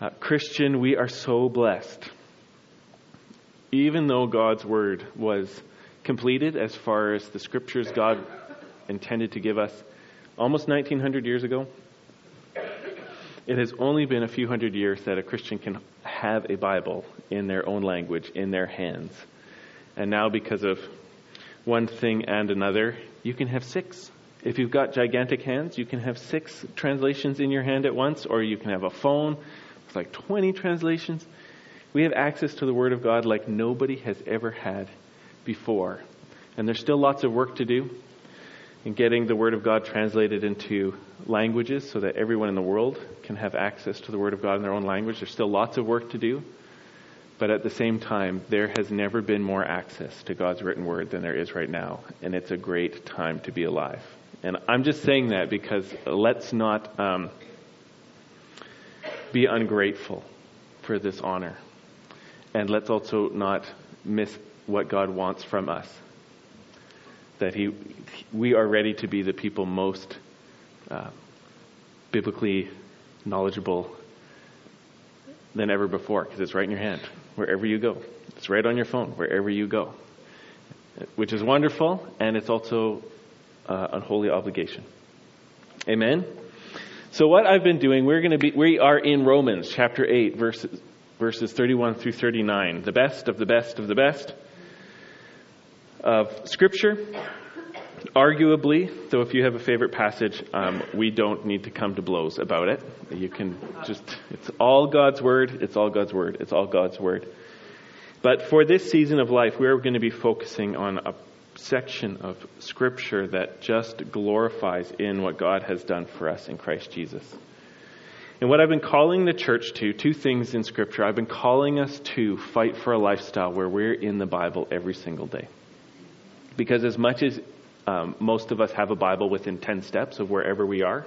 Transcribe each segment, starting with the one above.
Uh, Christian, we are so blessed. Even though God's word was completed as far as the scriptures God intended to give us almost 1900 years ago, it has only been a few hundred years that a Christian can have a Bible in their own language, in their hands. And now, because of one thing and another, you can have six. If you've got gigantic hands, you can have six translations in your hand at once, or you can have a phone like 20 translations. We have access to the Word of God like nobody has ever had before. And there's still lots of work to do in getting the Word of God translated into languages so that everyone in the world can have access to the Word of God in their own language. There's still lots of work to do. But at the same time, there has never been more access to God's written Word than there is right now. And it's a great time to be alive. And I'm just saying that because let's not um, be ungrateful for this honor. And let's also not miss what God wants from us that he, we are ready to be the people most uh, biblically knowledgeable than ever before because it's right in your hand wherever you go. It's right on your phone wherever you go, which is wonderful, and it's also uh, a holy obligation. Amen. So what I've been doing, we're going to be, we are in Romans chapter eight, verses verses 31 through 39, the best of the best of the best of Scripture. Arguably, though, if you have a favorite passage, um, we don't need to come to blows about it. You can just, it's all God's Word, it's all God's Word, it's all God's Word. But for this season of life, we're going to be focusing on a section of Scripture that just glorifies in what God has done for us in Christ Jesus. And what I've been calling the church to, two things in Scripture. I've been calling us to fight for a lifestyle where we're in the Bible every single day. Because as much as um, most of us have a Bible within 10 steps of wherever we are,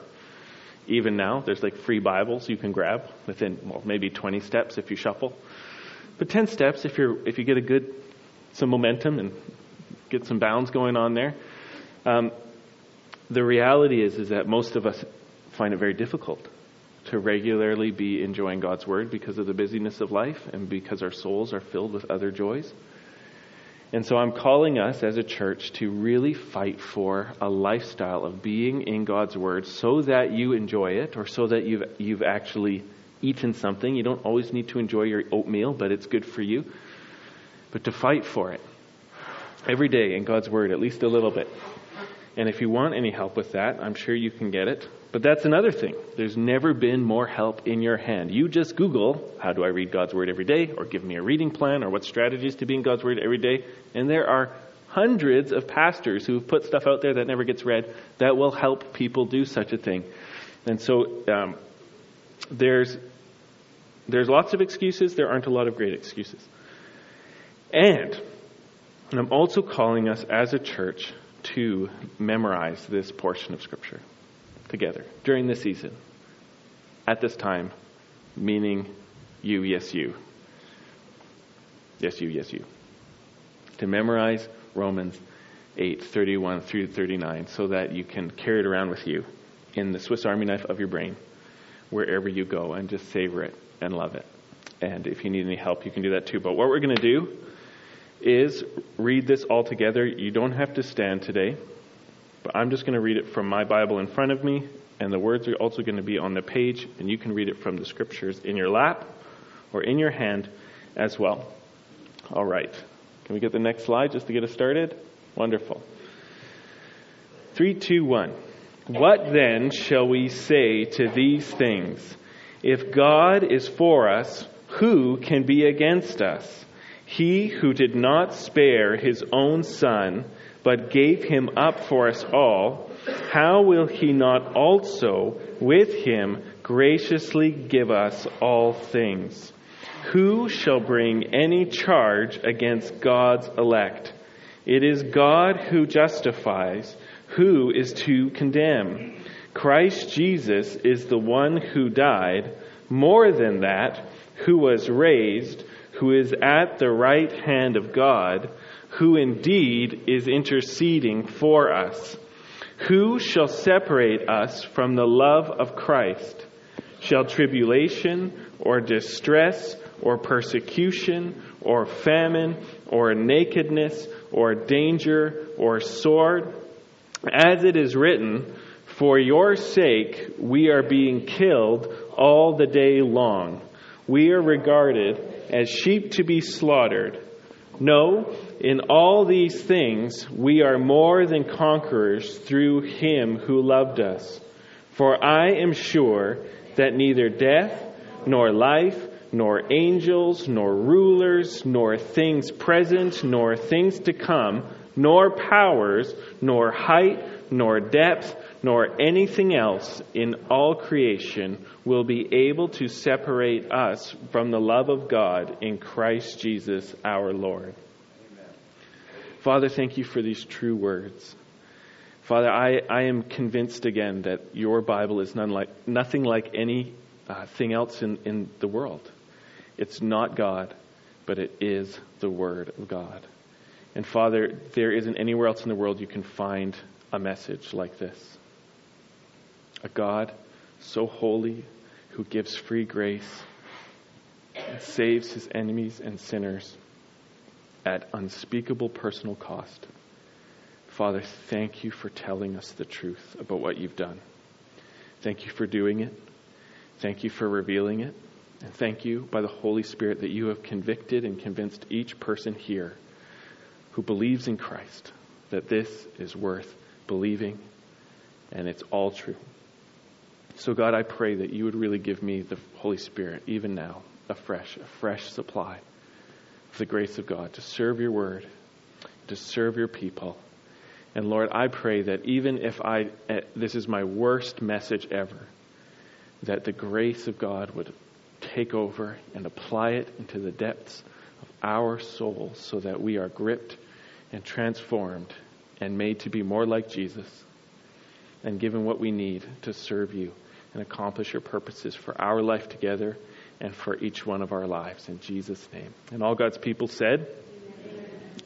even now, there's like free Bibles you can grab within, well, maybe 20 steps if you shuffle. But 10 steps if you're, if you get a good, some momentum and get some bounds going on there. Um, the reality is, is that most of us find it very difficult to regularly be enjoying God's Word because of the busyness of life and because our souls are filled with other joys. And so I'm calling us as a church to really fight for a lifestyle of being in God's Word so that you enjoy it or so that you've, you've actually eaten something. You don't always need to enjoy your oatmeal, but it's good for you. But to fight for it every day in God's Word, at least a little bit. And if you want any help with that, I'm sure you can get it. But that's another thing. There's never been more help in your hand. You just Google, how do I read God's Word every day? Or give me a reading plan, or what strategies to be in God's Word every day. And there are hundreds of pastors who've put stuff out there that never gets read that will help people do such a thing. And so um, there's, there's lots of excuses. There aren't a lot of great excuses. And, and I'm also calling us as a church to memorize this portion of Scripture together during this season, at this time, meaning you, yes, you. Yes, you, yes, you. To memorize Romans 8, 31 through 39, so that you can carry it around with you in the Swiss Army knife of your brain, wherever you go, and just savor it and love it. And if you need any help, you can do that too. But what we're going to do is read this all together. You don't have to stand today. But I'm just going to read it from my Bible in front of me, and the words are also going to be on the page, and you can read it from the scriptures in your lap or in your hand as well. All right. Can we get the next slide just to get us started? Wonderful. Three, two, one. What then shall we say to these things? If God is for us, who can be against us? He who did not spare his own son, but gave him up for us all, how will he not also with him graciously give us all things? Who shall bring any charge against God's elect? It is God who justifies. Who is to condemn? Christ Jesus is the one who died, more than that, who was raised, who is at the right hand of God who indeed is interceding for us. Who shall separate us from the love of Christ? shall tribulation or distress or persecution or famine or nakedness or danger or sword. As it is written, For your sake we are being killed all the day long. We are regarded as sheep to be slaughtered. No, in all these things we are more than conquerors through him who loved us. For I am sure that neither death, nor life, nor angels, nor rulers, nor things present, nor things to come, nor powers, nor height, nor depth, nor anything else in all creation will be able to separate us from the love of God in Christ Jesus our Lord. Amen. Father, thank you for these true words. Father, I, I am convinced again that your Bible is none like, nothing like anything uh, else in, in the world. It's not God, but it is the Word of God. And Father, there isn't anywhere else in the world you can find a message like this. A God so holy who gives free grace and saves his enemies and sinners at unspeakable personal cost. Father, thank you for telling us the truth about what you've done. Thank you for doing it. Thank you for revealing it. And thank you by the Holy Spirit that you have convicted and convinced each person here who believes in Christ that this is worth believing and it's all true. So, God, I pray that you would really give me the Holy Spirit, even now, a fresh, a fresh supply of the grace of God to serve your word, to serve your people. And Lord, I pray that even if I, eh, this is my worst message ever, that the grace of God would take over and apply it into the depths of our souls so that we are gripped and transformed and made to be more like Jesus and given what we need to serve you and accomplish your purposes for our life together and for each one of our lives. In Jesus' name. And all God's people said,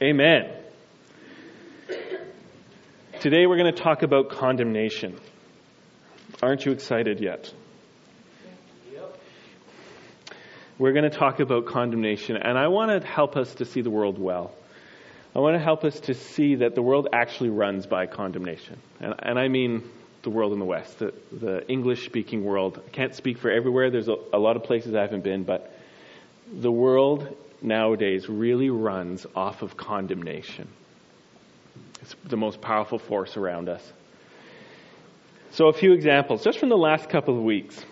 Amen. Amen. Today we're going to talk about condemnation. Aren't you excited yet? We're going to talk about condemnation, and I want to help us to see the world well. I want to help us to see that the world actually runs by condemnation. And, and I mean the world in the West, the, the English speaking world. I can't speak for everywhere, there's a, a lot of places I haven't been, but the world nowadays really runs off of condemnation. It's the most powerful force around us. So, a few examples just from the last couple of weeks.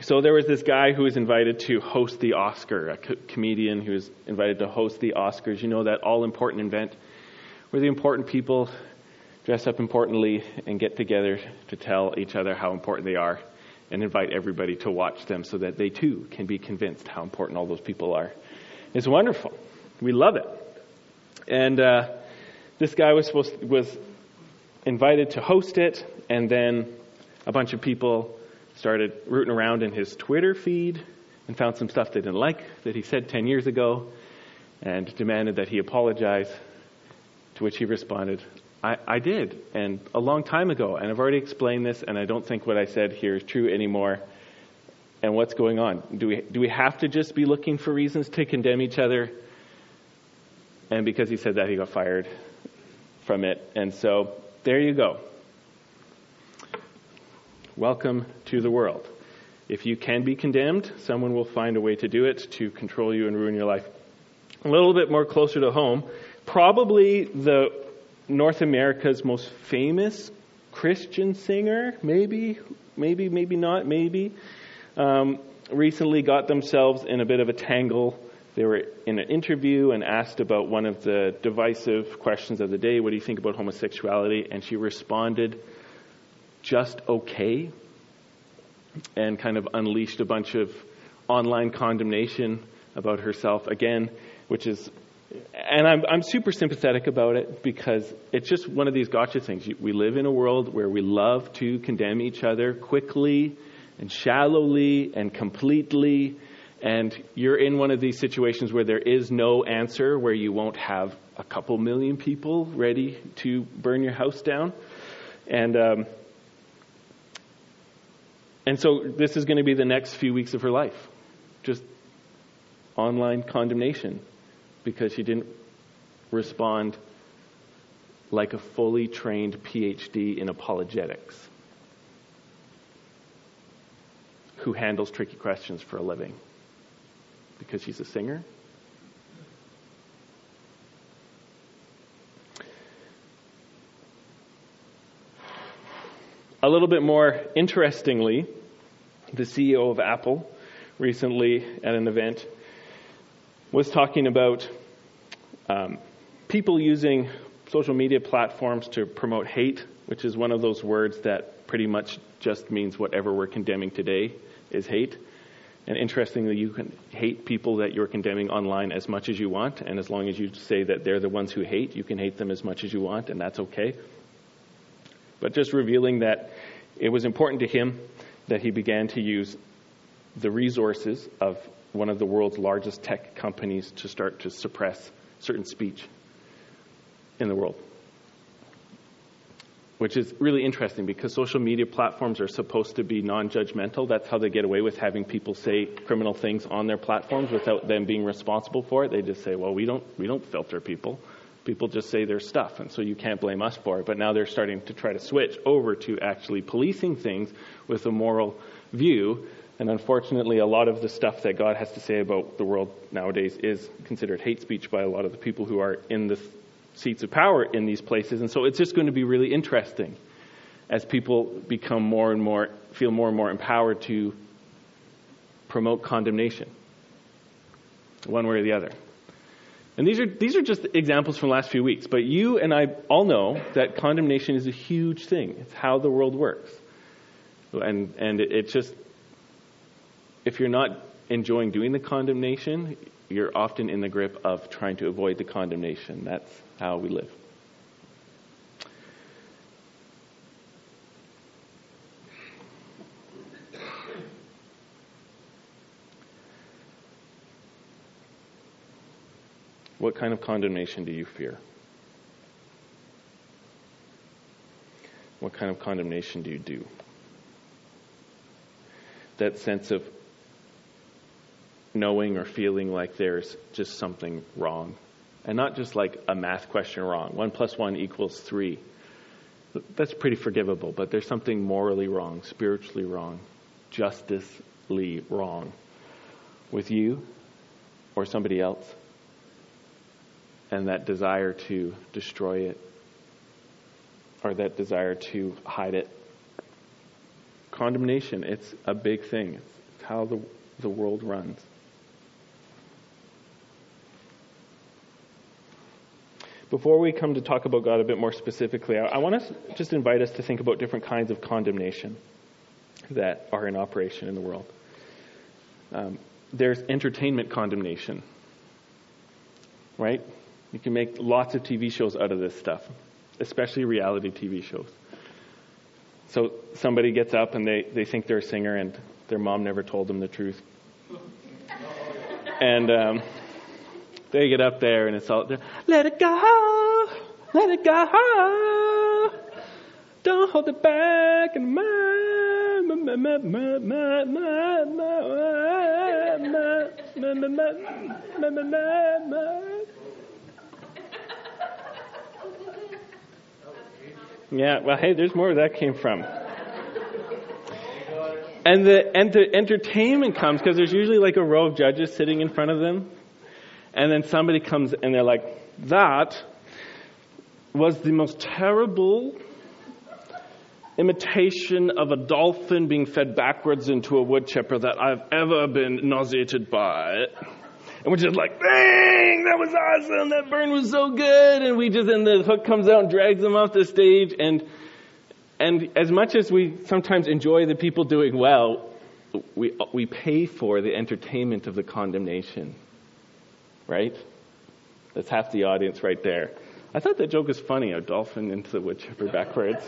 So, there was this guy who was invited to host the Oscar, a co- comedian who was invited to host the Oscars. You know, that all important event where the important people dress up importantly and get together to tell each other how important they are and invite everybody to watch them so that they too can be convinced how important all those people are. It's wonderful. We love it. And, uh, this guy was supposed to, was invited to host it, and then a bunch of people started rooting around in his Twitter feed and found some stuff they didn't like that he said 10 years ago and demanded that he apologize. To which he responded, I, I did, and a long time ago, and I've already explained this, and I don't think what I said here is true anymore. And what's going on? Do we, do we have to just be looking for reasons to condemn each other? And because he said that, he got fired from it. And so there you go. Welcome to the world. If you can be condemned, someone will find a way to do it to control you and ruin your life. A little bit more closer to home, probably the North America's most famous Christian singer, maybe, maybe, maybe not, maybe, um, recently got themselves in a bit of a tangle they were in an interview and asked about one of the divisive questions of the day what do you think about homosexuality? And she responded, just okay, and kind of unleashed a bunch of online condemnation about herself again, which is, and I'm, I'm super sympathetic about it because it's just one of these gotcha things. We live in a world where we love to condemn each other quickly and shallowly and completely and you're in one of these situations where there is no answer, where you won't have a couple million people ready to burn your house down. And um, And so this is going to be the next few weeks of her life. Just online condemnation because she didn't respond like a fully trained PhD in apologetics who handles tricky questions for a living because she's a singer. A little bit more interestingly, the CEO of Apple recently at an event was talking about um, people using social media platforms to promote hate, which is one of those words that pretty much just means whatever we're condemning today is hate. And interestingly, you can hate people that you're condemning online as much as you want, and as long as you say that they're the ones who hate, you can hate them as much as you want, and that's okay. But just revealing that it was important to him that he began to use the resources of one of the world's largest tech companies to start to suppress certain speech in the world. Which is really interesting because social media platforms are supposed to be non judgmental. That's how they get away with having people say criminal things on their platforms without them being responsible for it. They just say, well, we don't, we don't filter people. People just say their stuff, and so you can't blame us for it. But now they're starting to try to switch over to actually policing things with a moral view and unfortunately, a lot of the stuff that God has to say about the world nowadays is considered hate speech by a lot of the people who are in the seats of power in these places. And so it's just going to be really interesting as people become more and more, feel more and more empowered to promote condemnation, one way or the other. And these are, these are just examples from the last few weeks, but you and I all know that condemnation is a huge thing. It's how the world works. And, and it, it just, if you're not enjoying doing the condemnation, you're often in the grip of trying to avoid the condemnation. That's how we live. What kind of condemnation do you fear? What kind of condemnation do you do? That sense of knowing or feeling like there's just something wrong. And not just like a math question wrong. One plus one equals three. That's pretty forgivable, but there's something morally wrong, spiritually wrong, justicely wrong with you or somebody else. And that desire to destroy it or that desire to hide it. Condemnation, it's a big thing. It's how the, the world runs. Before we come to talk about God a bit more specifically, I, I want to just invite us to think about different kinds of condemnation that are in operation in the world. Um, there's entertainment condemnation, right? You can make lots of TV shows out of this stuff, especially reality TV shows. So somebody gets up and they, they think they're a singer and their mom never told them the truth. And um, they get up there and it's all there. Let it go, let it go. Don't hold it back and Yeah, well, hey, there's more where that came from. And the, and the entertainment comes because there's usually like a row of judges sitting in front of them. And then somebody comes and they're like, that was the most terrible imitation of a dolphin being fed backwards into a wood chipper that I've ever been nauseated by. And we're just like, dang, that was awesome. That burn was so good. And we just, and the hook comes out and drags them off the stage. And, and as much as we sometimes enjoy the people doing well, we, we pay for the entertainment of the condemnation right? That's half the audience right there. I thought that joke was funny, a dolphin into the wood chipper backwards.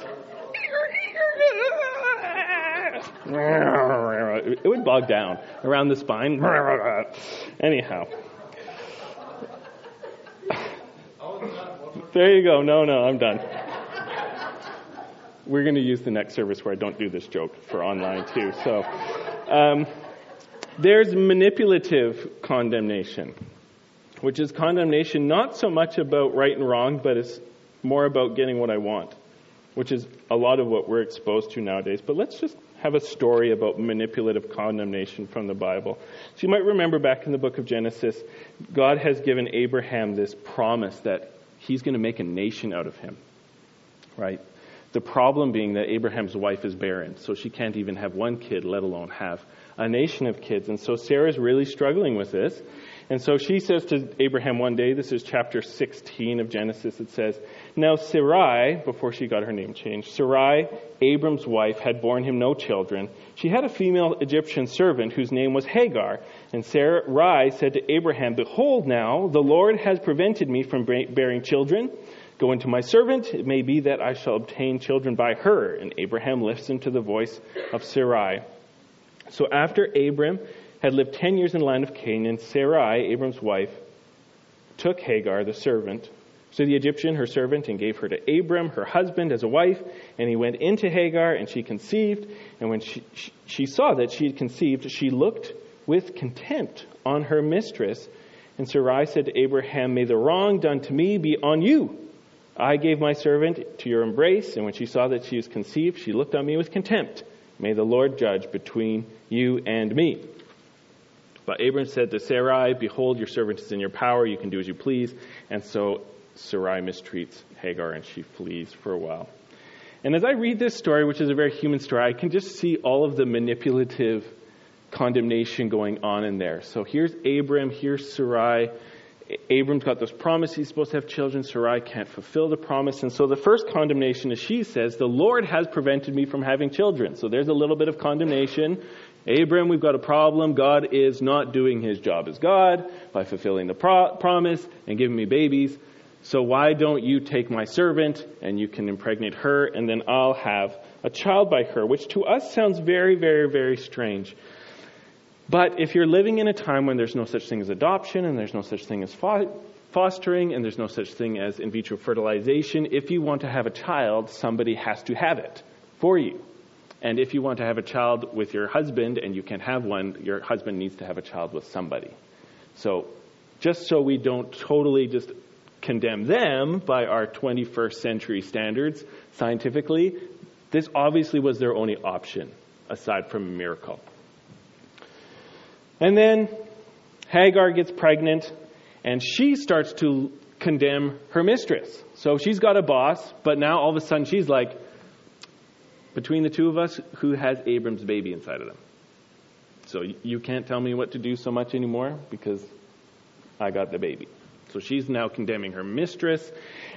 it would bog down around the spine. Anyhow. There you go. No, no, I'm done. we're going to use the next service where I don't do this joke for online too. So um, there's manipulative condemnation, which is condemnation not so much about right and wrong, but it's more about getting what I want, which is a lot of what we're exposed to nowadays. But let's just have a story about manipulative condemnation from the Bible. So you might remember back in the book of Genesis, God has given Abraham this promise that he's going to make a nation out of him. Right? The problem being that Abraham's wife is barren, so she can't even have one kid, let alone have a nation of kids. And so Sarah's really struggling with this. And so she says to Abraham one day, this is chapter 16 of Genesis, it says, Now Sarai, before she got her name changed, Sarai, Abram's wife, had borne him no children. She had a female Egyptian servant whose name was Hagar. And Sarai said to Abraham, Behold now, the Lord has prevented me from bearing children. Go into my servant, it may be that I shall obtain children by her. And Abraham listened to the voice of Sarai. So after Abram had lived ten years in the land of Canaan, Sarai, Abram's wife, took Hagar, the servant, to the Egyptian, her servant, and gave her to Abram, her husband, as a wife. And he went into Hagar, and she conceived. And when she, she, she saw that she had conceived, she looked with contempt on her mistress. And Sarai said to Abraham, May the wrong done to me be on you. I gave my servant to your embrace, and when she saw that she was conceived, she looked on me with contempt. May the Lord judge between you and me. But Abram said to Sarai, Behold, your servant is in your power. You can do as you please. And so Sarai mistreats Hagar and she flees for a while. And as I read this story, which is a very human story, I can just see all of the manipulative condemnation going on in there. So here's Abram, here's Sarai. Abram's got this promise he's supposed to have children. Sarai can't fulfill the promise. And so the first condemnation is she says, The Lord has prevented me from having children. So there's a little bit of condemnation. Abram, we've got a problem. God is not doing his job as God by fulfilling the pro- promise and giving me babies. So why don't you take my servant and you can impregnate her and then I'll have a child by her, which to us sounds very, very, very strange. But if you're living in a time when there's no such thing as adoption and there's no such thing as fo- fostering and there's no such thing as in vitro fertilization, if you want to have a child, somebody has to have it for you. And if you want to have a child with your husband and you can't have one, your husband needs to have a child with somebody. So, just so we don't totally just condemn them by our 21st century standards scientifically, this obviously was their only option aside from a miracle. And then Hagar gets pregnant and she starts to condemn her mistress. So she's got a boss, but now all of a sudden she's like, between the two of us, who has Abram's baby inside of them? So you can't tell me what to do so much anymore because I got the baby. So she's now condemning her mistress.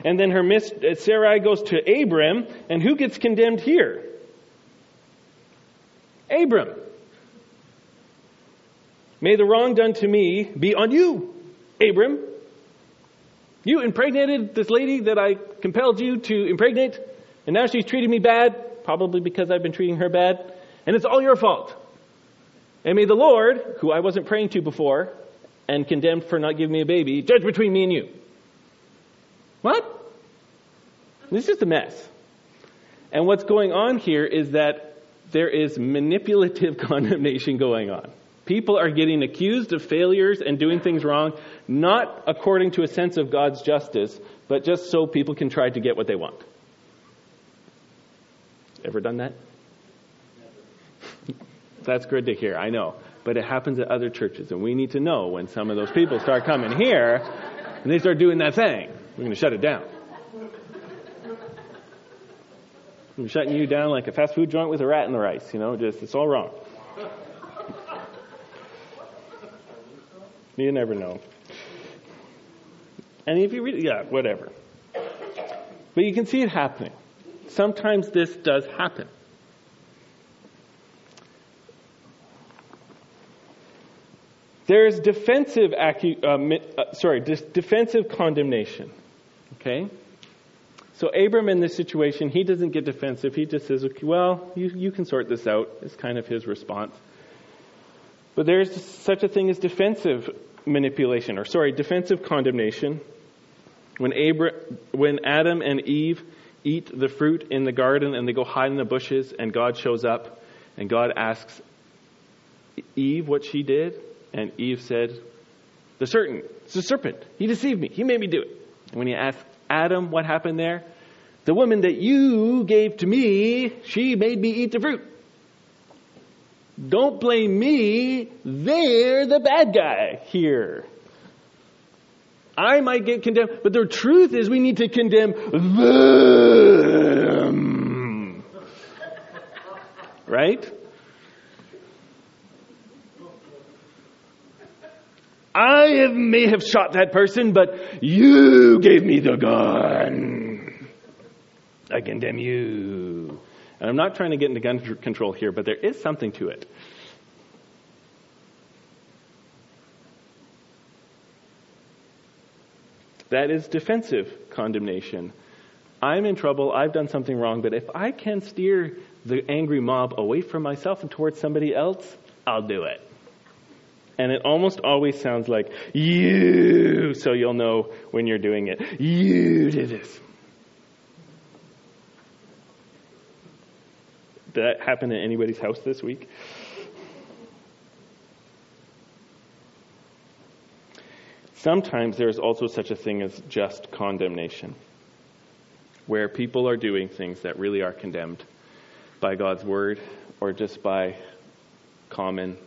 And then her mis- uh, Sarai goes to Abram, and who gets condemned here? Abram. May the wrong done to me be on you, Abram. You impregnated this lady that I compelled you to impregnate, and now she's treating me bad probably because I've been treating her bad, and it's all your fault. And may the Lord, who I wasn't praying to before and condemned for not giving me a baby, judge between me and you. What? This is just a mess. And what's going on here is that there is manipulative condemnation going on. People are getting accused of failures and doing things wrong, not according to a sense of God's justice, but just so people can try to get what they want. Ever done that? That's good to hear, I know. But it happens at other churches, and we need to know when some of those people start coming here and they start doing that thing. We're going to shut it down. I'm shutting you down like a fast food joint with a rat in the rice, you know, just, it's all wrong. You never know. And if you read, yeah, whatever. But you can see it happening. Sometimes this does happen. There's defensive, acu- uh, uh, sorry, defensive condemnation. Okay? So Abram in this situation, he doesn't get defensive. He just says, okay, well, you, you can sort this out. It's kind of his response. But there's such a thing as defensive manipulation, or sorry, defensive condemnation. When, Abra- when Adam and Eve eat the fruit in the garden and they go hide in the bushes and God shows up and God asks Eve what she did and Eve said, the certain, it's the serpent. He deceived me. He made me do it. And when he asked Adam what happened there, the woman that you gave to me, she made me eat the fruit. Don't blame me. They're the bad guy here. I might get condemned, but the truth is we need to condemn them. Right? I have, may have shot that person, but you gave me the gun. I condemn you. And I'm not trying to get into gun control here, but there is something to it. That is defensive condemnation. I'm in trouble, I've done something wrong, but if I can steer the angry mob away from myself and towards somebody else, I'll do it. And it almost always sounds like, you, so you'll know when you're doing it. You did this. Did that happen in anybody's house this week? Sometimes there is also such a thing as just condemnation, where people are doing things that really are condemned by God's word or just by common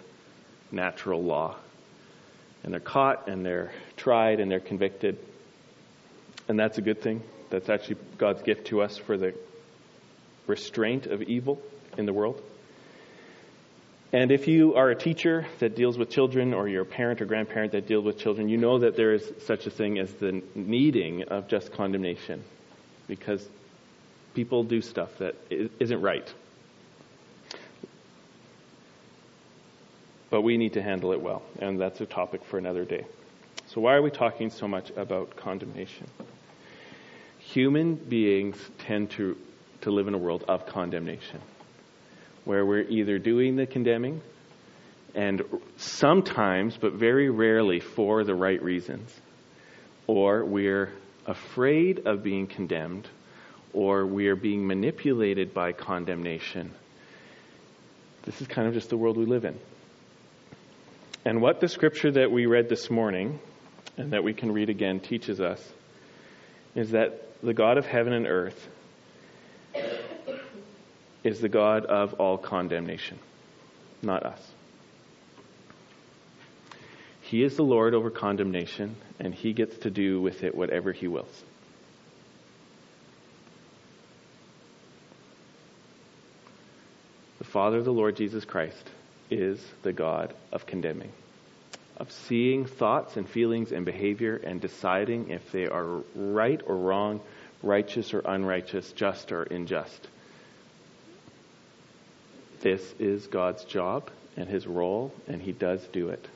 natural law. And they're caught and they're tried and they're convicted. And that's a good thing. That's actually God's gift to us for the restraint of evil in the world. And if you are a teacher that deals with children, or you're a parent or grandparent that deals with children, you know that there is such a thing as the needing of just condemnation. Because people do stuff that isn't right. But we need to handle it well, and that's a topic for another day. So, why are we talking so much about condemnation? Human beings tend to, to live in a world of condemnation, where we're either doing the condemning, and sometimes, but very rarely, for the right reasons, or we're afraid of being condemned, or we are being manipulated by condemnation. This is kind of just the world we live in. And what the scripture that we read this morning, and that we can read again, teaches us is that the God of heaven and earth is the God of all condemnation, not us. He is the Lord over condemnation, and he gets to do with it whatever he wills. The Father of the Lord Jesus Christ is the God of condemning, of seeing thoughts and feelings and behavior and deciding if they are right or wrong, righteous or unrighteous, just or unjust. This is God's job and his role, and he does do it.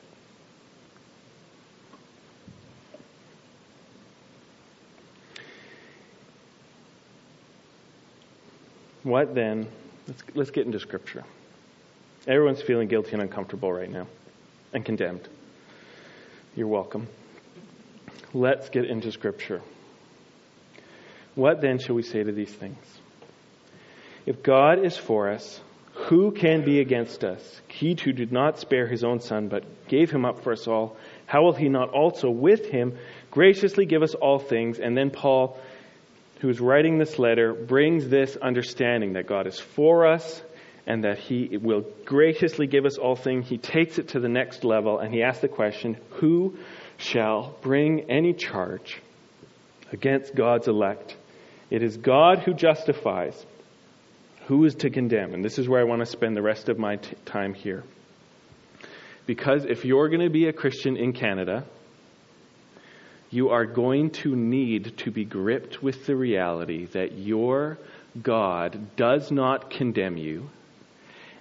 What then? Let's, let's get into Scripture. Everyone's feeling guilty and uncomfortable right now and condemned. You're welcome. Let's get into Scripture. What then shall we say to these things? If God is for us, who can be against us? He who did not spare his own son, but gave him up for us all, how will he not also with him graciously give us all things? And then Paul, who's writing this letter, brings this understanding that God is for us and that He will graciously give us all things. He takes it to the next level and He asks the question Who shall bring any charge against God's elect? It is God who justifies. Who is to condemn? And this is where I want to spend the rest of my t- time here. Because if you're going to be a Christian in Canada, you are going to need to be gripped with the reality that your God does not condemn you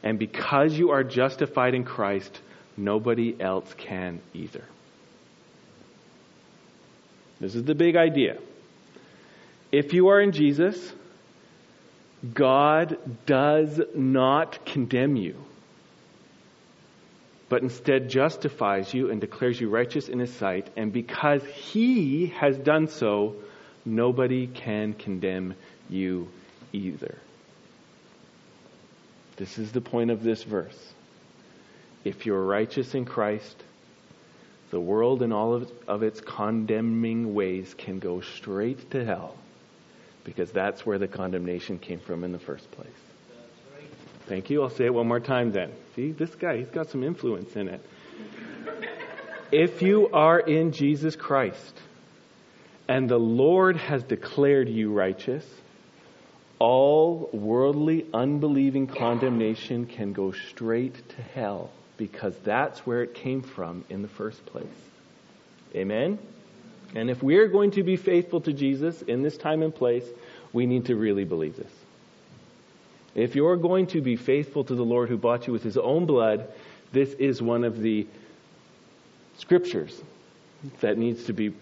and because you are justified in Christ, nobody else can either. This is the big idea. If you are in Jesus, God does not condemn you, but instead justifies you and declares you righteous in His sight. And because He has done so, nobody can condemn you either. This is the point of this verse. If you're righteous in Christ, the world and all of, of its condemning ways can go straight to hell because that's where the condemnation came from in the first place. Thank you. I'll say it one more time then. See, this guy, he's got some influence in it. if you are in Jesus Christ and the Lord has declared you righteous, all worldly, unbelieving condemnation can go straight to hell because that's where it came from in the first place. Amen? And if we're going to be faithful to Jesus in this time and place, we need to really believe this. If you're going to be faithful to the Lord who bought you with his own blood, this is one of the scriptures that needs to be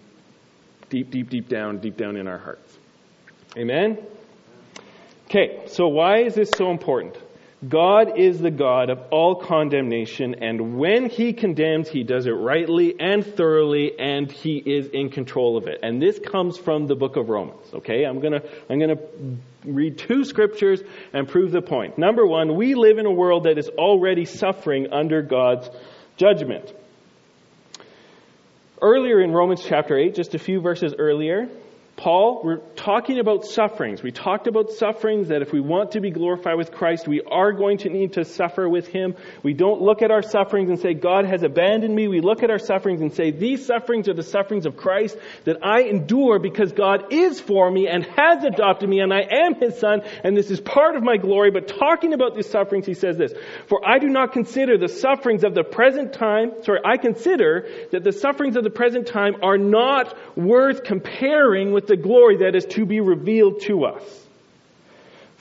deep, deep, deep down, deep down in our hearts. Amen? Okay, so why is this so important? God is the God of all condemnation, and when He condemns, He does it rightly and thoroughly, and He is in control of it. And this comes from the book of Romans. Okay, I'm gonna I'm gonna read two scriptures and prove the point. Number one, we live in a world that is already suffering under God's judgment. Earlier in Romans chapter 8, just a few verses earlier, Paul, we're talking about sufferings. We talked about sufferings that if we want to be glorified with Christ, we are going to need to suffer with Him. We don't look at our sufferings and say, God has abandoned me. We look at our sufferings and say, these sufferings are the sufferings of Christ that I endure because God is for me and has adopted me and I am His Son and this is part of my glory. But talking about these sufferings, he says this, for I do not consider the sufferings of the present time, sorry, I consider that the sufferings of the present time are not worth comparing with the glory that is to be revealed to us.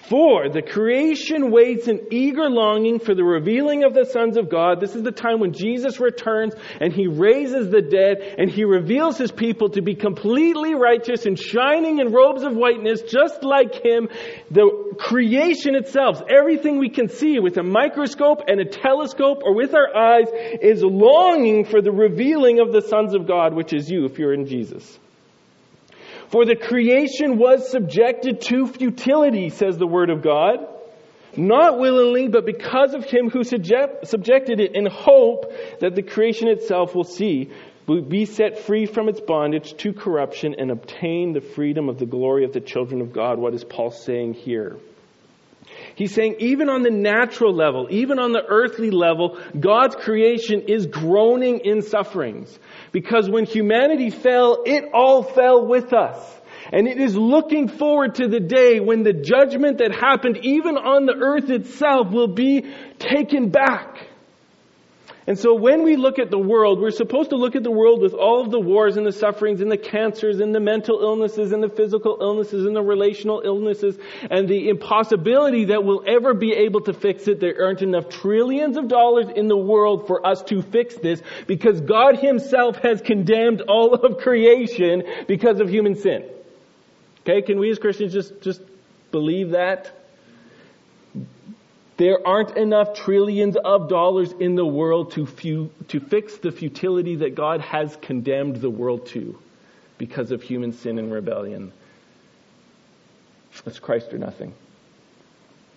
For the creation waits in eager longing for the revealing of the sons of God. This is the time when Jesus returns and he raises the dead and he reveals his people to be completely righteous and shining in robes of whiteness just like him. The creation itself, everything we can see with a microscope and a telescope or with our eyes is longing for the revealing of the sons of God, which is you if you're in Jesus. For the creation was subjected to futility, says the Word of God. Not willingly, but because of Him who subject, subjected it in hope that the creation itself will see, will be set free from its bondage to corruption and obtain the freedom of the glory of the children of God. What is Paul saying here? He's saying even on the natural level, even on the earthly level, God's creation is groaning in sufferings. Because when humanity fell, it all fell with us. And it is looking forward to the day when the judgment that happened even on the earth itself will be taken back. And so when we look at the world, we're supposed to look at the world with all of the wars and the sufferings and the cancers and the mental illnesses and the physical illnesses and the relational illnesses and the impossibility that we'll ever be able to fix it. There aren't enough trillions of dollars in the world for us to fix this because God himself has condemned all of creation because of human sin. Okay, can we as Christians just, just believe that? There aren't enough trillions of dollars in the world to, fu- to fix the futility that God has condemned the world to because of human sin and rebellion. It's Christ or nothing.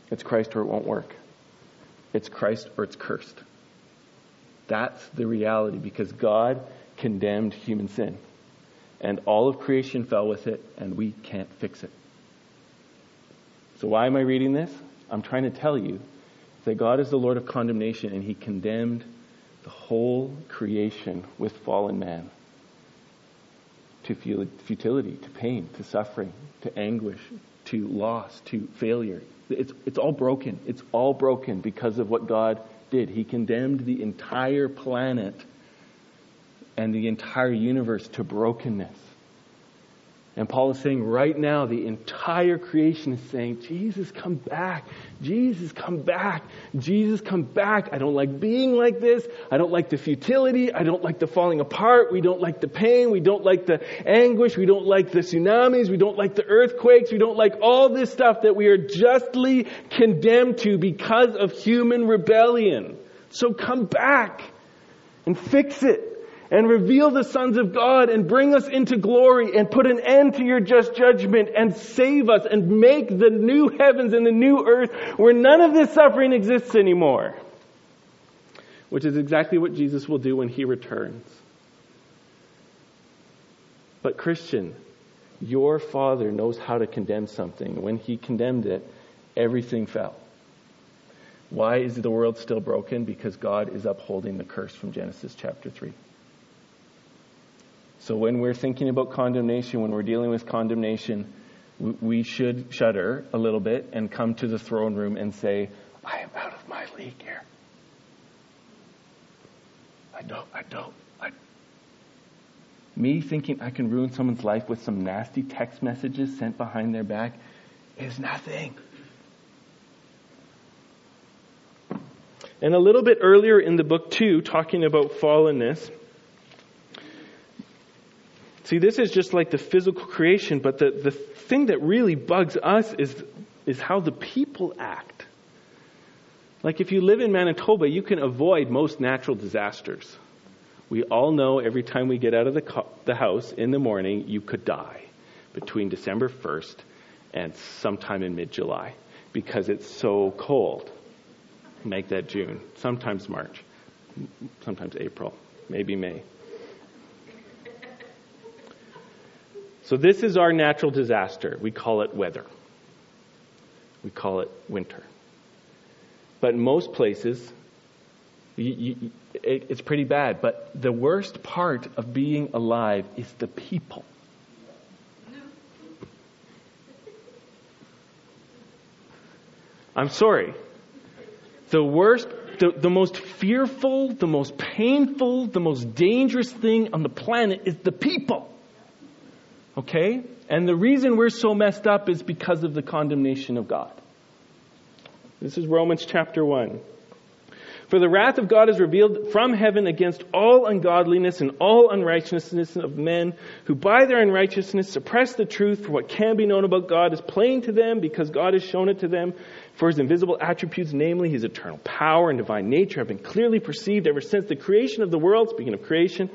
It's Christ or it won't work. It's Christ or it's cursed. That's the reality because God condemned human sin. And all of creation fell with it, and we can't fix it. So, why am I reading this? I'm trying to tell you that God is the Lord of condemnation and he condemned the whole creation with fallen man to futility, to pain, to suffering, to anguish, to loss, to failure. It's, it's all broken. It's all broken because of what God did. He condemned the entire planet and the entire universe to brokenness. And Paul is saying right now, the entire creation is saying, Jesus, come back. Jesus, come back. Jesus, come back. I don't like being like this. I don't like the futility. I don't like the falling apart. We don't like the pain. We don't like the anguish. We don't like the tsunamis. We don't like the earthquakes. We don't like all this stuff that we are justly condemned to because of human rebellion. So come back and fix it and reveal the sons of God and bring us into glory and put an end to your just judgment and save us and make the new heavens and the new earth where none of this suffering exists anymore. Which is exactly what Jesus will do when he returns. But Christian, your father knows how to condemn something. When he condemned it, everything fell. Why is the world still broken? Because God is upholding the curse from Genesis chapter 3. So when we're thinking about condemnation, when we're dealing with condemnation, we should shudder a little bit and come to the throne room and say, I am out of my league here. I don't, I don't, I. Me thinking I can ruin someone's life with some nasty text messages sent behind their back is nothing. And a little bit earlier in the book, too, talking about fallenness, See, this is just like the physical creation, but the, the thing that really bugs us is, is how the people act. Like if you live in Manitoba, you can avoid most natural disasters. We all know every time we get out of the, co- the house in the morning, you could die between December 1st and sometime in mid July because it's so cold. Make that June, sometimes March, sometimes April, maybe May. So this is our natural disaster. We call it weather. We call it winter. But most places, you, you, it, it's pretty bad. But the worst part of being alive is the people. I'm sorry. The worst, the, the most fearful, the most painful, the most dangerous thing on the planet is the people. Okay? And the reason we're so messed up is because of the condemnation of God. This is Romans chapter 1. For the wrath of God is revealed from heaven against all ungodliness and all unrighteousness of men who by their unrighteousness suppress the truth for what can be known about God is plain to them because God has shown it to them. For his invisible attributes, namely his eternal power and divine nature, have been clearly perceived ever since the creation of the world, speaking of creation,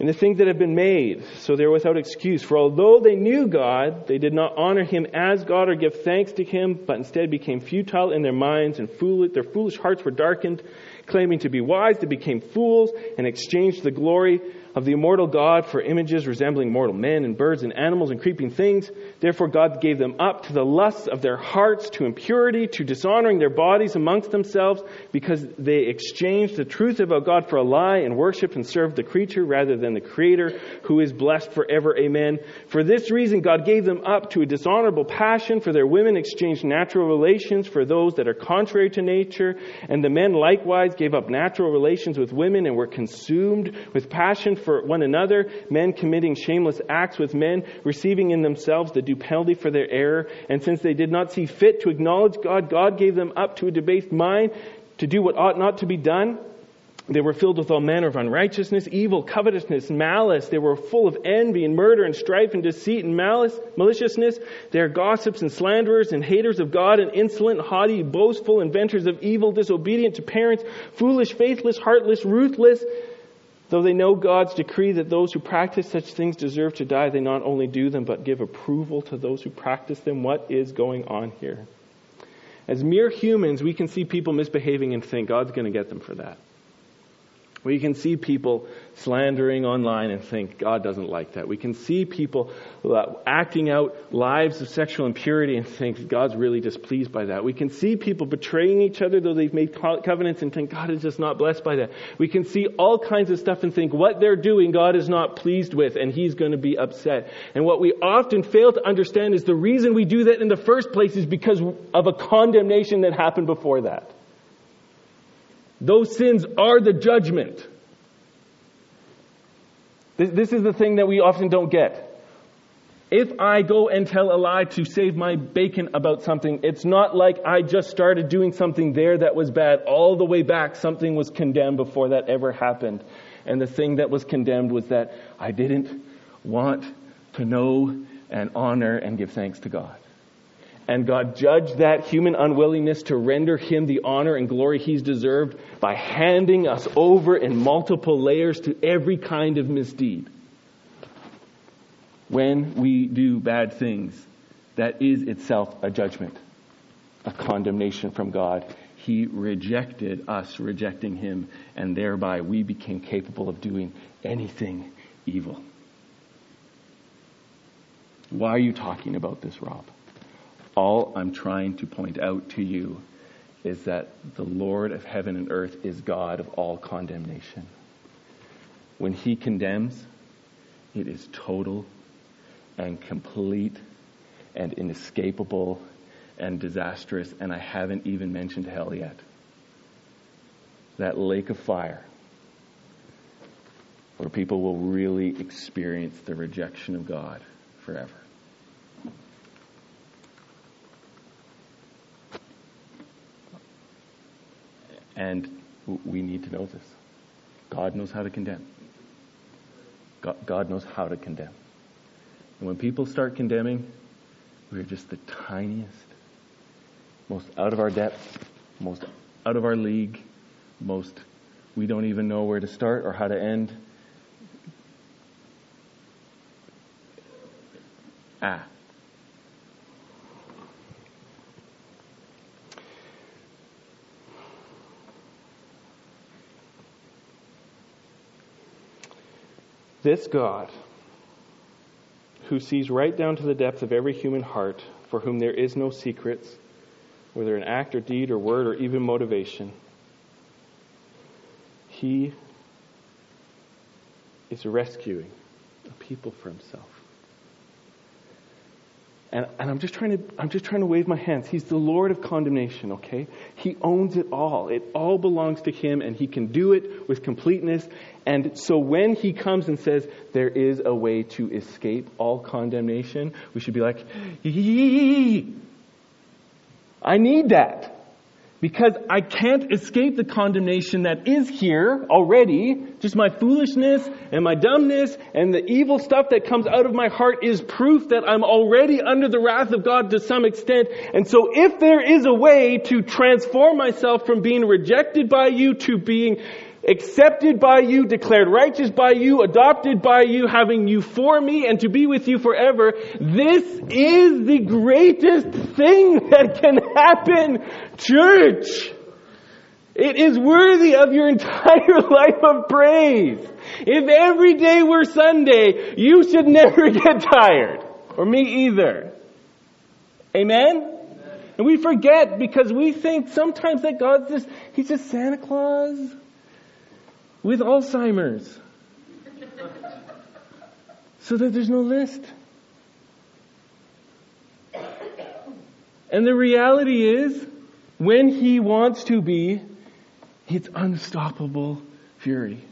and the things that have been made, so they're without excuse. For although they knew God, they did not honor him as God or give thanks to him, but instead became futile in their minds, and foolish, their foolish hearts were darkened. Claiming to be wise, they became fools and exchanged the glory of the immortal God for images resembling mortal men and birds and animals and creeping things. Therefore God gave them up to the lusts of their hearts, to impurity, to dishonoring their bodies amongst themselves, because they exchanged the truth about God for a lie and worshiped and served the creature rather than the Creator, who is blessed forever. Amen. For this reason God gave them up to a dishonorable passion, for their women exchanged natural relations for those that are contrary to nature, and the men likewise gave up natural relations with women and were consumed with passion for one another, men committing shameless acts with men, receiving in themselves the due penalty for their error. And since they did not see fit to acknowledge God, God gave them up to a debased mind to do what ought not to be done. They were filled with all manner of unrighteousness, evil, covetousness, malice. They were full of envy and murder and strife and deceit and malice, maliciousness. They are gossips and slanderers and haters of God and insolent, haughty, boastful, inventors of evil, disobedient to parents, foolish, faithless, heartless, ruthless. Though they know God's decree that those who practice such things deserve to die, they not only do them, but give approval to those who practice them. What is going on here? As mere humans, we can see people misbehaving and think God's going to get them for that. We can see people slandering online and think God doesn't like that. We can see people uh, acting out lives of sexual impurity and think God's really displeased by that. We can see people betraying each other though they've made covenants and think God is just not blessed by that. We can see all kinds of stuff and think what they're doing God is not pleased with and He's going to be upset. And what we often fail to understand is the reason we do that in the first place is because of a condemnation that happened before that. Those sins are the judgment. This is the thing that we often don't get. If I go and tell a lie to save my bacon about something, it's not like I just started doing something there that was bad. All the way back, something was condemned before that ever happened. And the thing that was condemned was that I didn't want to know and honor and give thanks to God. And God judged that human unwillingness to render him the honor and glory he's deserved by handing us over in multiple layers to every kind of misdeed. When we do bad things, that is itself a judgment, a condemnation from God. He rejected us, rejecting him, and thereby we became capable of doing anything evil. Why are you talking about this, Rob? All I'm trying to point out to you is that the Lord of heaven and earth is God of all condemnation. When he condemns, it is total and complete and inescapable and disastrous, and I haven't even mentioned hell yet. That lake of fire where people will really experience the rejection of God forever. And we need to know this. God knows how to condemn. God knows how to condemn. And when people start condemning, we're just the tiniest, most out of our depth, most out of our league, most we don't even know where to start or how to end. Ah. This God, who sees right down to the depth of every human heart, for whom there is no secrets, whether an act or deed or word or even motivation, he is rescuing a people for himself. And, and I'm just trying to I'm just trying to wave my hands. He's the Lord of condemnation, okay? He owns it all. It all belongs to him and he can do it with completeness. And so when he comes and says there is a way to escape all condemnation, we should be like, Yee! I need that because I can't escape the condemnation that is here already. Just my foolishness and my dumbness and the evil stuff that comes out of my heart is proof that I'm already under the wrath of God to some extent. And so if there is a way to transform myself from being rejected by you to being accepted by you, declared righteous by you, adopted by you, having you for me and to be with you forever. This is the greatest thing that can happen, church. It is worthy of your entire life of praise. If every day were Sunday, you should never get tired. Or me either. Amen? And we forget because we think sometimes that God's just, He's just Santa Claus with Alzheimer's. so that there's no list. And the reality is, when he wants to be, it's unstoppable fury.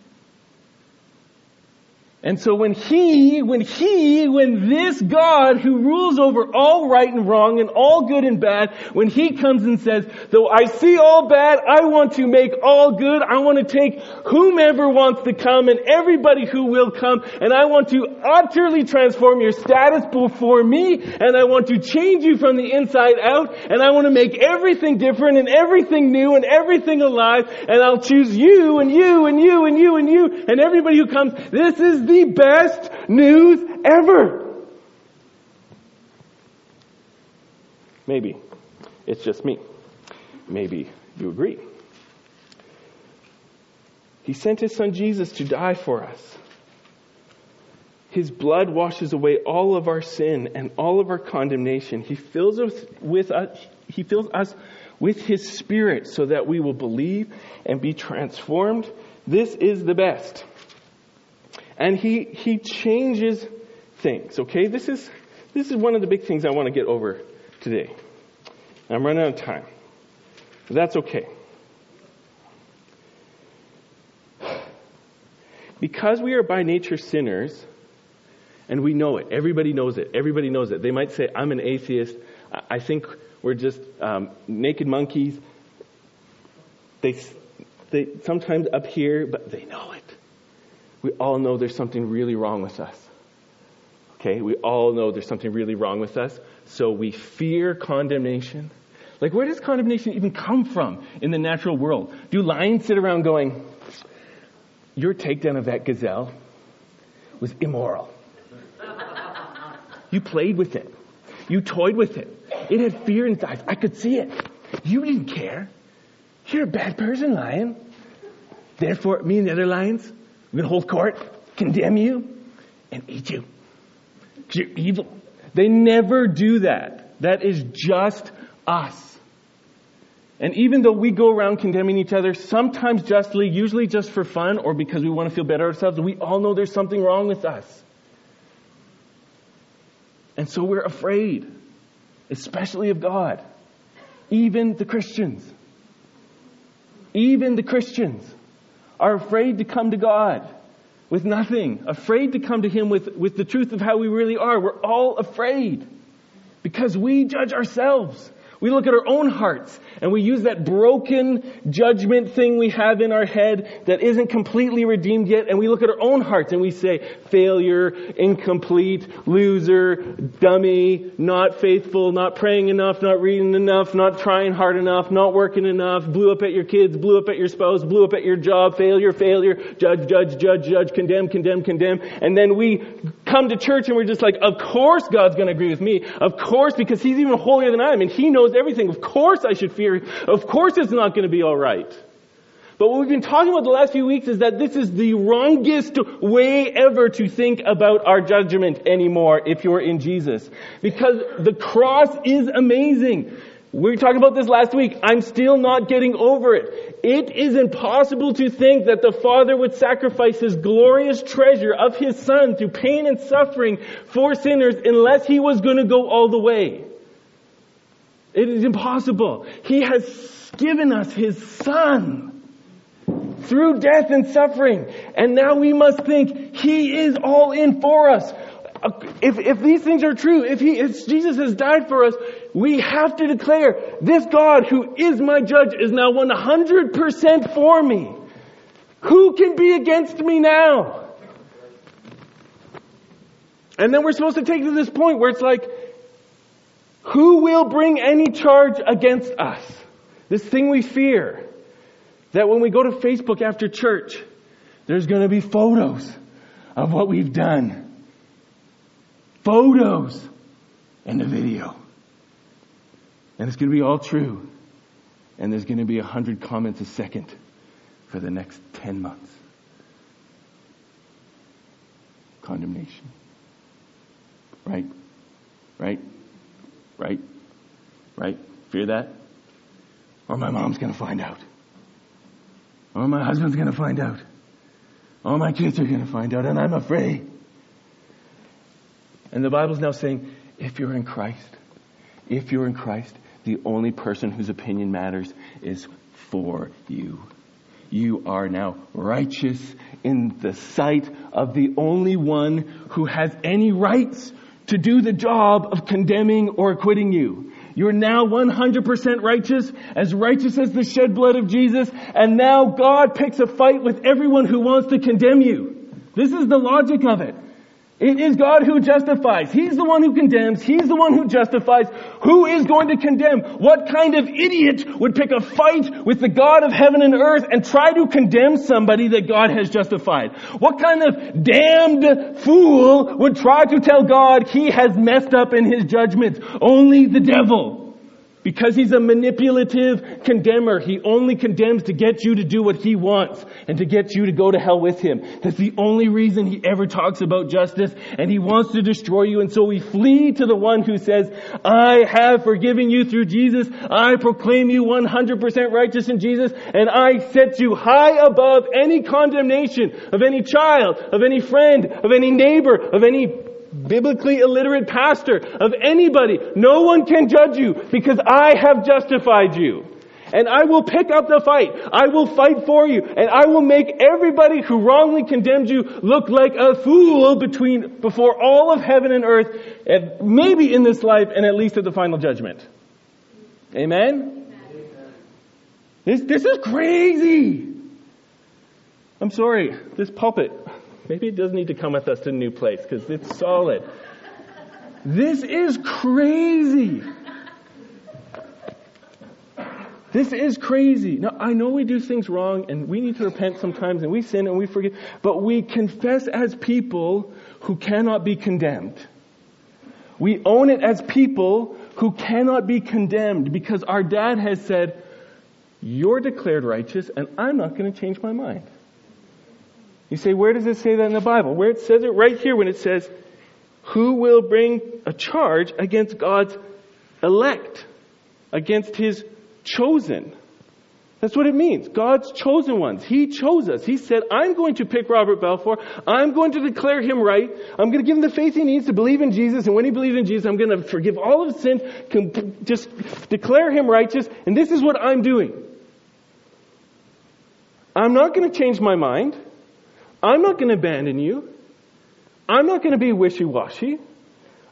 And so when he, when he, when this God who rules over all right and wrong and all good and bad, when he comes and says, though I see all bad, I want to make all good. I want to take whomever wants to come and everybody who will come and I want to utterly transform your status before me and I want to change you from the inside out and I want to make everything different and everything new and everything alive and I'll choose you and you and you and you and you and everybody who comes. This is the best news ever. Maybe it's just me. Maybe you agree. He sent his son Jesus to die for us. His blood washes away all of our sin and all of our condemnation. He fills us with us, he fills us with his spirit so that we will believe and be transformed. This is the best and he, he changes things, okay? This is, this is one of the big things I want to get over today. I'm running out of time. But that's okay. Because we are by nature sinners, and we know it. Everybody knows it. Everybody knows it. They might say, I'm an atheist. I think we're just um, naked monkeys. They, they sometimes up here, but they know it we all know there's something really wrong with us. Okay, we all know there's something really wrong with us. So we fear condemnation. Like, where does condemnation even come from in the natural world? Do lions sit around going, Your takedown of that gazelle was immoral? You played with it. You toyed with it. It had fear in its eyes. I could see it. You didn't care. You're a bad person, lion. Therefore, me and the other lions, we're going to hold court, condemn you, and eat you. You're evil. They never do that. That is just us. And even though we go around condemning each other, sometimes justly, usually just for fun or because we want to feel better ourselves, we all know there's something wrong with us. And so we're afraid, especially of God. Even the Christians. Even the Christians are afraid to come to God with nothing, afraid to come to Him with, with the truth of how we really are. We're all afraid because we judge ourselves. We look at our own hearts and we use that broken judgment thing we have in our head that isn't completely redeemed yet and we look at our own hearts and we say failure, incomplete, loser, dummy, not faithful, not praying enough, not reading enough, not trying hard enough, not working enough, blew up at your kids, blew up at your spouse, blew up at your job, failure, failure, judge, judge, judge, judge, condemn, condemn, condemn. And then we come to church and we're just like, of course God's going to agree with me. Of course, because He's even holier than I am and He knows knows everything. Of course I should fear. Of course it's not going to be alright. But what we've been talking about the last few weeks is that this is the wrongest way ever to think about our judgment anymore if you're in Jesus. Because the cross is amazing. We talked about this last week. I'm still not getting over it. It is impossible to think that the Father would sacrifice His glorious treasure of His Son through pain and suffering for sinners unless He was going to go all the way. It is impossible. He has given us His Son through death and suffering. And now we must think He is all in for us. If, if these things are true, if, he, if Jesus has died for us, we have to declare this God who is my judge is now 100% for me. Who can be against me now? And then we're supposed to take to this point where it's like, who will bring any charge against us? This thing we fear. That when we go to Facebook after church, there's going to be photos of what we've done. Photos and a video. And it's going to be all true. And there's going to be a hundred comments a second for the next 10 months. Condemnation. Right? Right? Right? Right? Fear that? Or my mom's gonna find out. Or my husband's gonna find out. Or my kids are gonna find out and I'm afraid. And the Bible's now saying, if you're in Christ, if you're in Christ, the only person whose opinion matters is for you. You are now righteous in the sight of the only one who has any rights to do the job of condemning or acquitting you. You're now 100% righteous, as righteous as the shed blood of Jesus, and now God picks a fight with everyone who wants to condemn you. This is the logic of it. It is God who justifies. He's the one who condemns. He's the one who justifies. Who is going to condemn? What kind of idiot would pick a fight with the God of heaven and earth and try to condemn somebody that God has justified? What kind of damned fool would try to tell God he has messed up in his judgments? Only the devil. Because he's a manipulative condemner. He only condemns to get you to do what he wants and to get you to go to hell with him. That's the only reason he ever talks about justice and he wants to destroy you. And so we flee to the one who says, I have forgiven you through Jesus. I proclaim you 100% righteous in Jesus and I set you high above any condemnation of any child, of any friend, of any neighbor, of any biblically illiterate pastor, of anybody. No one can judge you because I have justified you. And I will pick up the fight. I will fight for you. And I will make everybody who wrongly condemns you look like a fool between, before all of heaven and earth, and maybe in this life and at least at the final judgment. Amen? This, this is crazy. I'm sorry. This pulpit Maybe it doesn't need to come with us to a new place because it's solid. This is crazy. This is crazy. Now, I know we do things wrong and we need to repent sometimes and we sin and we forgive, but we confess as people who cannot be condemned. We own it as people who cannot be condemned because our dad has said, you're declared righteous and I'm not going to change my mind. You say, where does it say that in the Bible? Where it says it right here when it says, who will bring a charge against God's elect, against his chosen. That's what it means. God's chosen ones. He chose us. He said, I'm going to pick Robert Balfour. I'm going to declare him right. I'm going to give him the faith he needs to believe in Jesus. And when he believes in Jesus, I'm going to forgive all of his sins, just declare him righteous. And this is what I'm doing. I'm not going to change my mind. I'm not going to abandon you. I'm not going to be wishy-washy.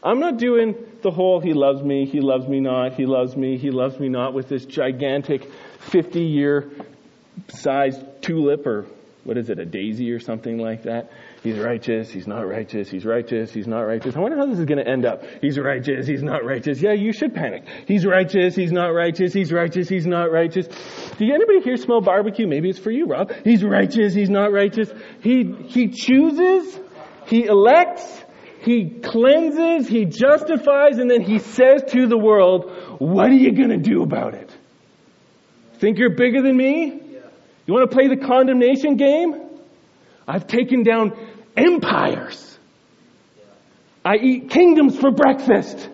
I'm not doing the whole he loves me, he loves me not, he loves me, he loves me not with this gigantic 50 year sized tulip or what is it, a daisy or something like that. He's righteous, he's not righteous, he's righteous, he's not righteous. I wonder how this is going to end up. He's righteous, he's not righteous. Yeah, you should panic. He's righteous, he's not righteous, he's righteous, he's not righteous. Do anybody here smell barbecue? Maybe it's for you, Rob. He's righteous, he's not righteous. He, he chooses, he elects, he cleanses, He justifies, and then He says to the world, what are you gonna do about it? Think you're bigger than me? You wanna play the condemnation game? I've taken down empires. I eat kingdoms for breakfast.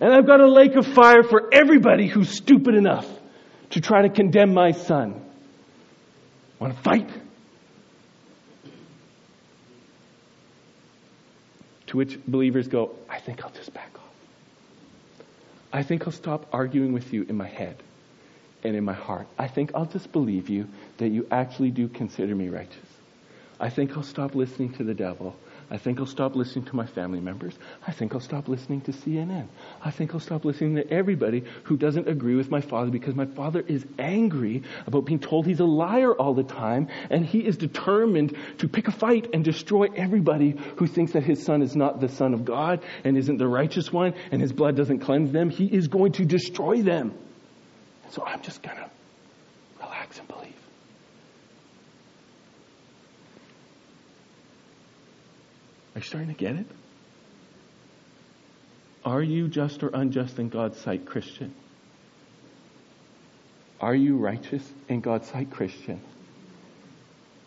And I've got a lake of fire for everybody who's stupid enough to try to condemn my son. Want to fight? To which believers go, I think I'll just back off. I think I'll stop arguing with you in my head and in my heart. I think I'll just believe you that you actually do consider me righteous. I think I'll stop listening to the devil I think I'll stop listening to my family members. I think I'll stop listening to CNN. I think I'll stop listening to everybody who doesn't agree with my father because my father is angry about being told he's a liar all the time and he is determined to pick a fight and destroy everybody who thinks that his son is not the son of God and isn't the righteous one and his blood doesn't cleanse them. He is going to destroy them. So I'm just gonna relax and believe. Are you starting to get it? Are you just or unjust in God's sight, Christian? Are you righteous in God's sight, Christian?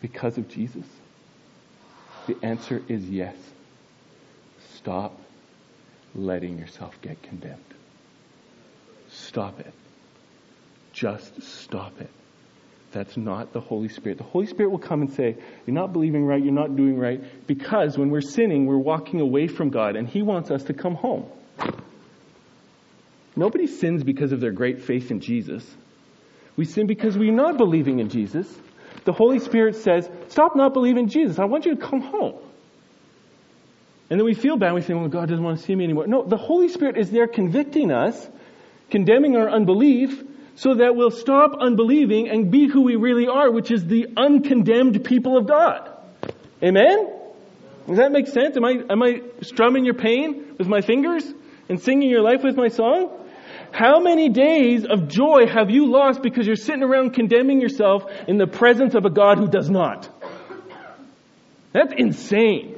Because of Jesus? The answer is yes. Stop letting yourself get condemned. Stop it. Just stop it. That's not the Holy Spirit. The Holy Spirit will come and say, You're not believing right, you're not doing right, because when we're sinning, we're walking away from God, and He wants us to come home. Nobody sins because of their great faith in Jesus. We sin because we're not believing in Jesus. The Holy Spirit says, Stop not believing in Jesus. I want you to come home. And then we feel bad. We say, Well, God doesn't want to see me anymore. No, the Holy Spirit is there convicting us, condemning our unbelief, so that we'll stop unbelieving and be who we really are, which is the uncondemned people of God. Amen? Does that make sense? Am I, am I strumming your pain with my fingers and singing your life with my song? How many days of joy have you lost because you're sitting around condemning yourself in the presence of a God who does not? That's insane.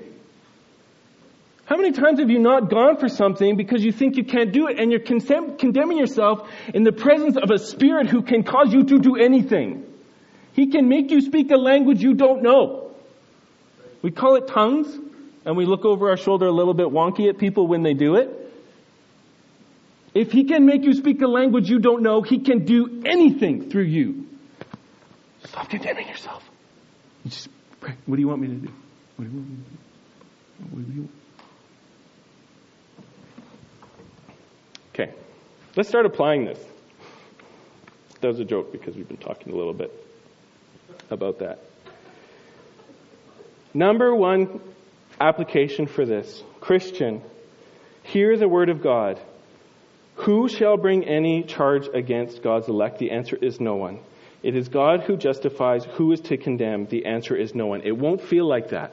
How many times have you not gone for something because you think you can't do it and you're condemning yourself in the presence of a spirit who can cause you to do anything? He can make you speak a language you don't know. We call it tongues and we look over our shoulder a little bit wonky at people when they do it. If he can make you speak a language you don't know, he can do anything through you. Stop condemning yourself. You just pray. What do you want me to do? What do you want me to do? What do you want? Okay, let's start applying this. That was a joke because we've been talking a little bit about that. Number one application for this Christian, hear the word of God. Who shall bring any charge against God's elect? The answer is no one. It is God who justifies. Who is to condemn? The answer is no one. It won't feel like that.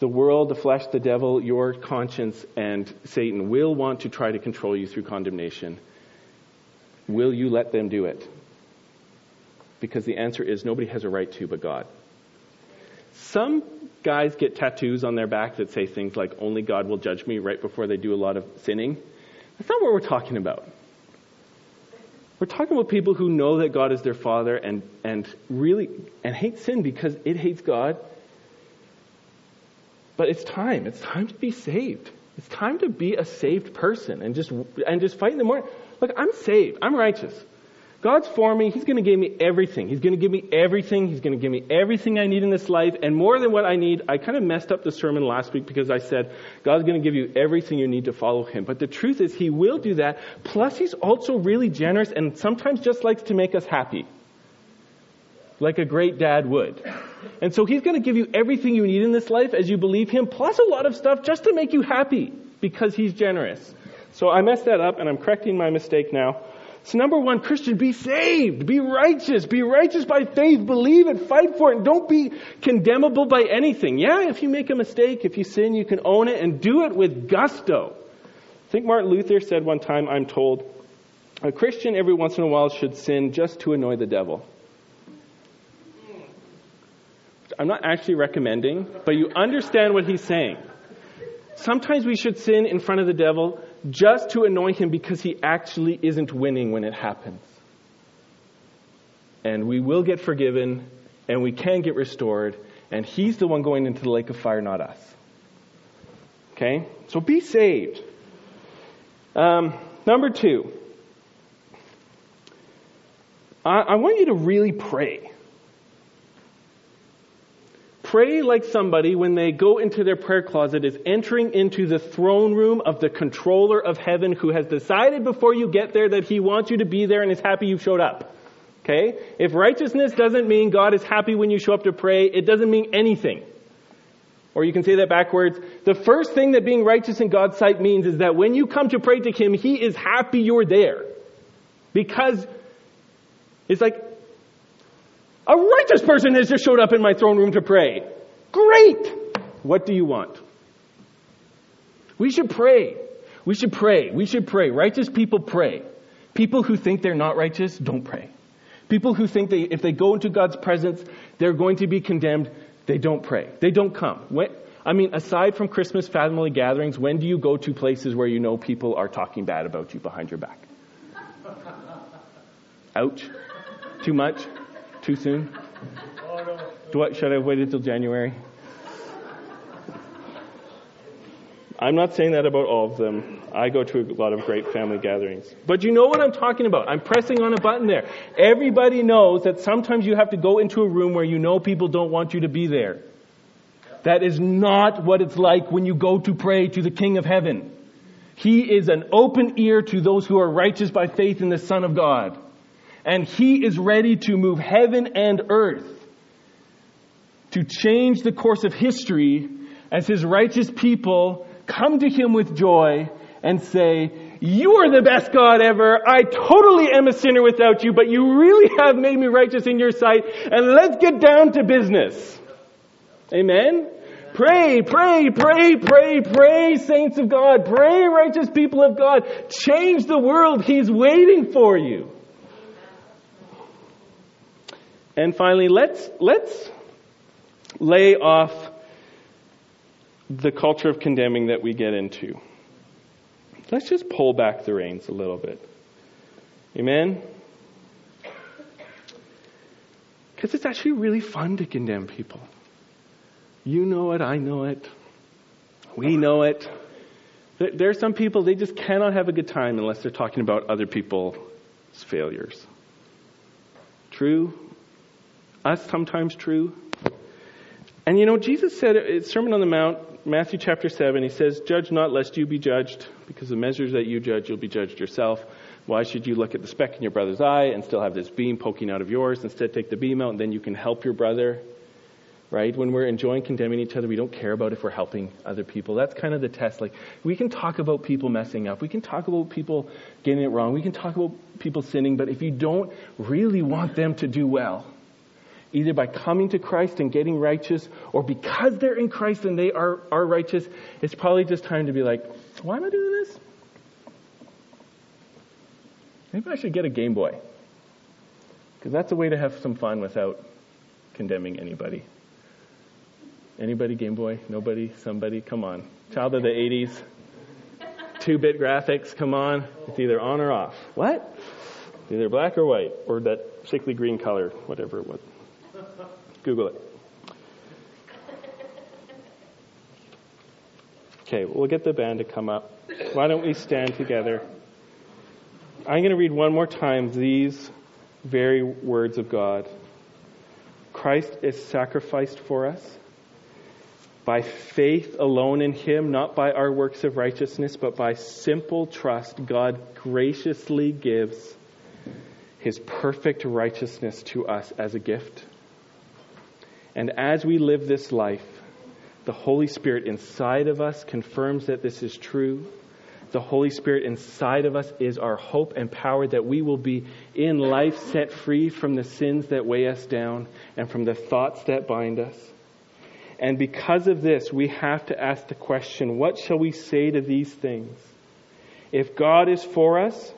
The world, the flesh, the devil, your conscience, and Satan will want to try to control you through condemnation. Will you let them do it? Because the answer is nobody has a right to but God. Some guys get tattoos on their back that say things like, only God will judge me right before they do a lot of sinning. That's not what we're talking about. We're talking about people who know that God is their father and, and really and hate sin because it hates God. But it's time. It's time to be saved. It's time to be a saved person and just and just fight in the morning. Look, I'm saved. I'm righteous. God's for me. He's going to give me everything. He's going to give me everything. He's going to give me everything I need in this life and more than what I need. I kind of messed up the sermon last week because I said God's going to give you everything you need to follow Him. But the truth is, He will do that. Plus, He's also really generous and sometimes just likes to make us happy. Like a great dad would. And so He's going to give you everything you need in this life as you believe Him, plus a lot of stuff just to make you happy because He's generous. So I messed that up and I'm correcting my mistake now. So number one, Christian, be saved, be righteous, be righteous by faith, believe it, fight for it, and don't be condemnable by anything. Yeah, if you make a mistake, if you sin, you can own it and do it with gusto. I think Martin Luther said one time, I'm told, a Christian every once in a while should sin just to annoy the devil. I'm not actually recommending, but you understand what he's saying. Sometimes we should sin in front of the devil just to annoy him because he actually isn't winning when it happens. And we will get forgiven and we can get restored, and he's the one going into the lake of fire, not us. Okay? So be saved. Um, number two, I, I want you to really pray. Pray like somebody when they go into their prayer closet is entering into the throne room of the controller of heaven who has decided before you get there that he wants you to be there and is happy you showed up. Okay? If righteousness doesn't mean God is happy when you show up to pray, it doesn't mean anything. Or you can say that backwards. The first thing that being righteous in God's sight means is that when you come to pray to Him, He is happy you're there. Because it's like, a righteous person has just showed up in my throne room to pray. Great! What do you want? We should pray. We should pray. We should pray. Righteous people pray. People who think they're not righteous don't pray. People who think they, if they go into God's presence, they're going to be condemned, they don't pray. They don't come. When, I mean, aside from Christmas family gatherings, when do you go to places where you know people are talking bad about you behind your back? Ouch. Too much? Too soon? Do I, should I have waited until January? I'm not saying that about all of them. I go to a lot of great family gatherings. But you know what I'm talking about. I'm pressing on a button there. Everybody knows that sometimes you have to go into a room where you know people don't want you to be there. That is not what it's like when you go to pray to the King of Heaven. He is an open ear to those who are righteous by faith in the Son of God. And He is ready to move heaven and earth to change the course of history as His righteous people come to Him with joy and say, You are the best God ever. I totally am a sinner without you, but you really have made me righteous in your sight, and let's get down to business. Amen? Pray, pray, pray, pray, pray, saints of God. Pray, righteous people of God. Change the world. He's waiting for you. And finally, let's, let's lay off the culture of condemning that we get into. Let's just pull back the reins a little bit. Amen? Because it's actually really fun to condemn people. You know it, I know it, we know it. There are some people, they just cannot have a good time unless they're talking about other people's failures. True? Us sometimes true? And you know, Jesus said, it's Sermon on the Mount, Matthew chapter 7, he says, Judge not lest you be judged, because the measures that you judge, you'll be judged yourself. Why should you look at the speck in your brother's eye and still have this beam poking out of yours? Instead, take the beam out, and then you can help your brother right? When we're enjoying condemning each other, we don't care about if we're helping other people. That's kind of the test. Like, we can talk about people messing up. We can talk about people getting it wrong. We can talk about people sinning, but if you don't really want them to do well, either by coming to Christ and getting righteous, or because they're in Christ and they are, are righteous, it's probably just time to be like, why am I doing this? Maybe I should get a Game Boy. Because that's a way to have some fun without condemning anybody. Anybody Game Boy? Nobody? Somebody? Come on. Child of the 80s. Two bit graphics, come on. It's either on or off. What? Either black or white, or that sickly green color, whatever it was. Google it. Okay, we'll get the band to come up. Why don't we stand together? I'm going to read one more time these very words of God. Christ is sacrificed for us by faith alone in Him, not by our works of righteousness, but by simple trust. God graciously gives His perfect righteousness to us as a gift. And as we live this life, the Holy Spirit inside of us confirms that this is true. The Holy Spirit inside of us is our hope and power that we will be in life set free from the sins that weigh us down and from the thoughts that bind us. And because of this, we have to ask the question what shall we say to these things? If God is for us,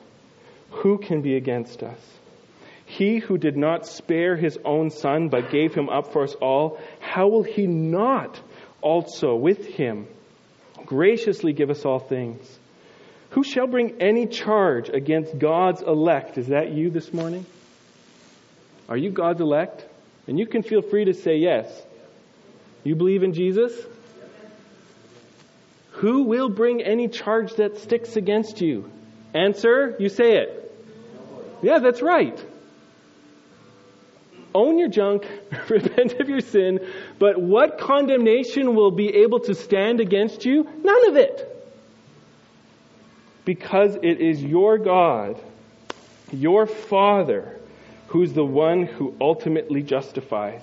who can be against us? He who did not spare his own son, but gave him up for us all, how will he not also with him graciously give us all things? Who shall bring any charge against God's elect? Is that you this morning? Are you God's elect? And you can feel free to say yes. You believe in Jesus? Who will bring any charge that sticks against you? Answer, you say it. Yeah, that's right. Own your junk, repent of your sin, but what condemnation will be able to stand against you? None of it because it is your God, your Father, who's the one who ultimately justifies.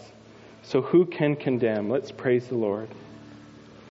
So who can condemn? Let's praise the Lord.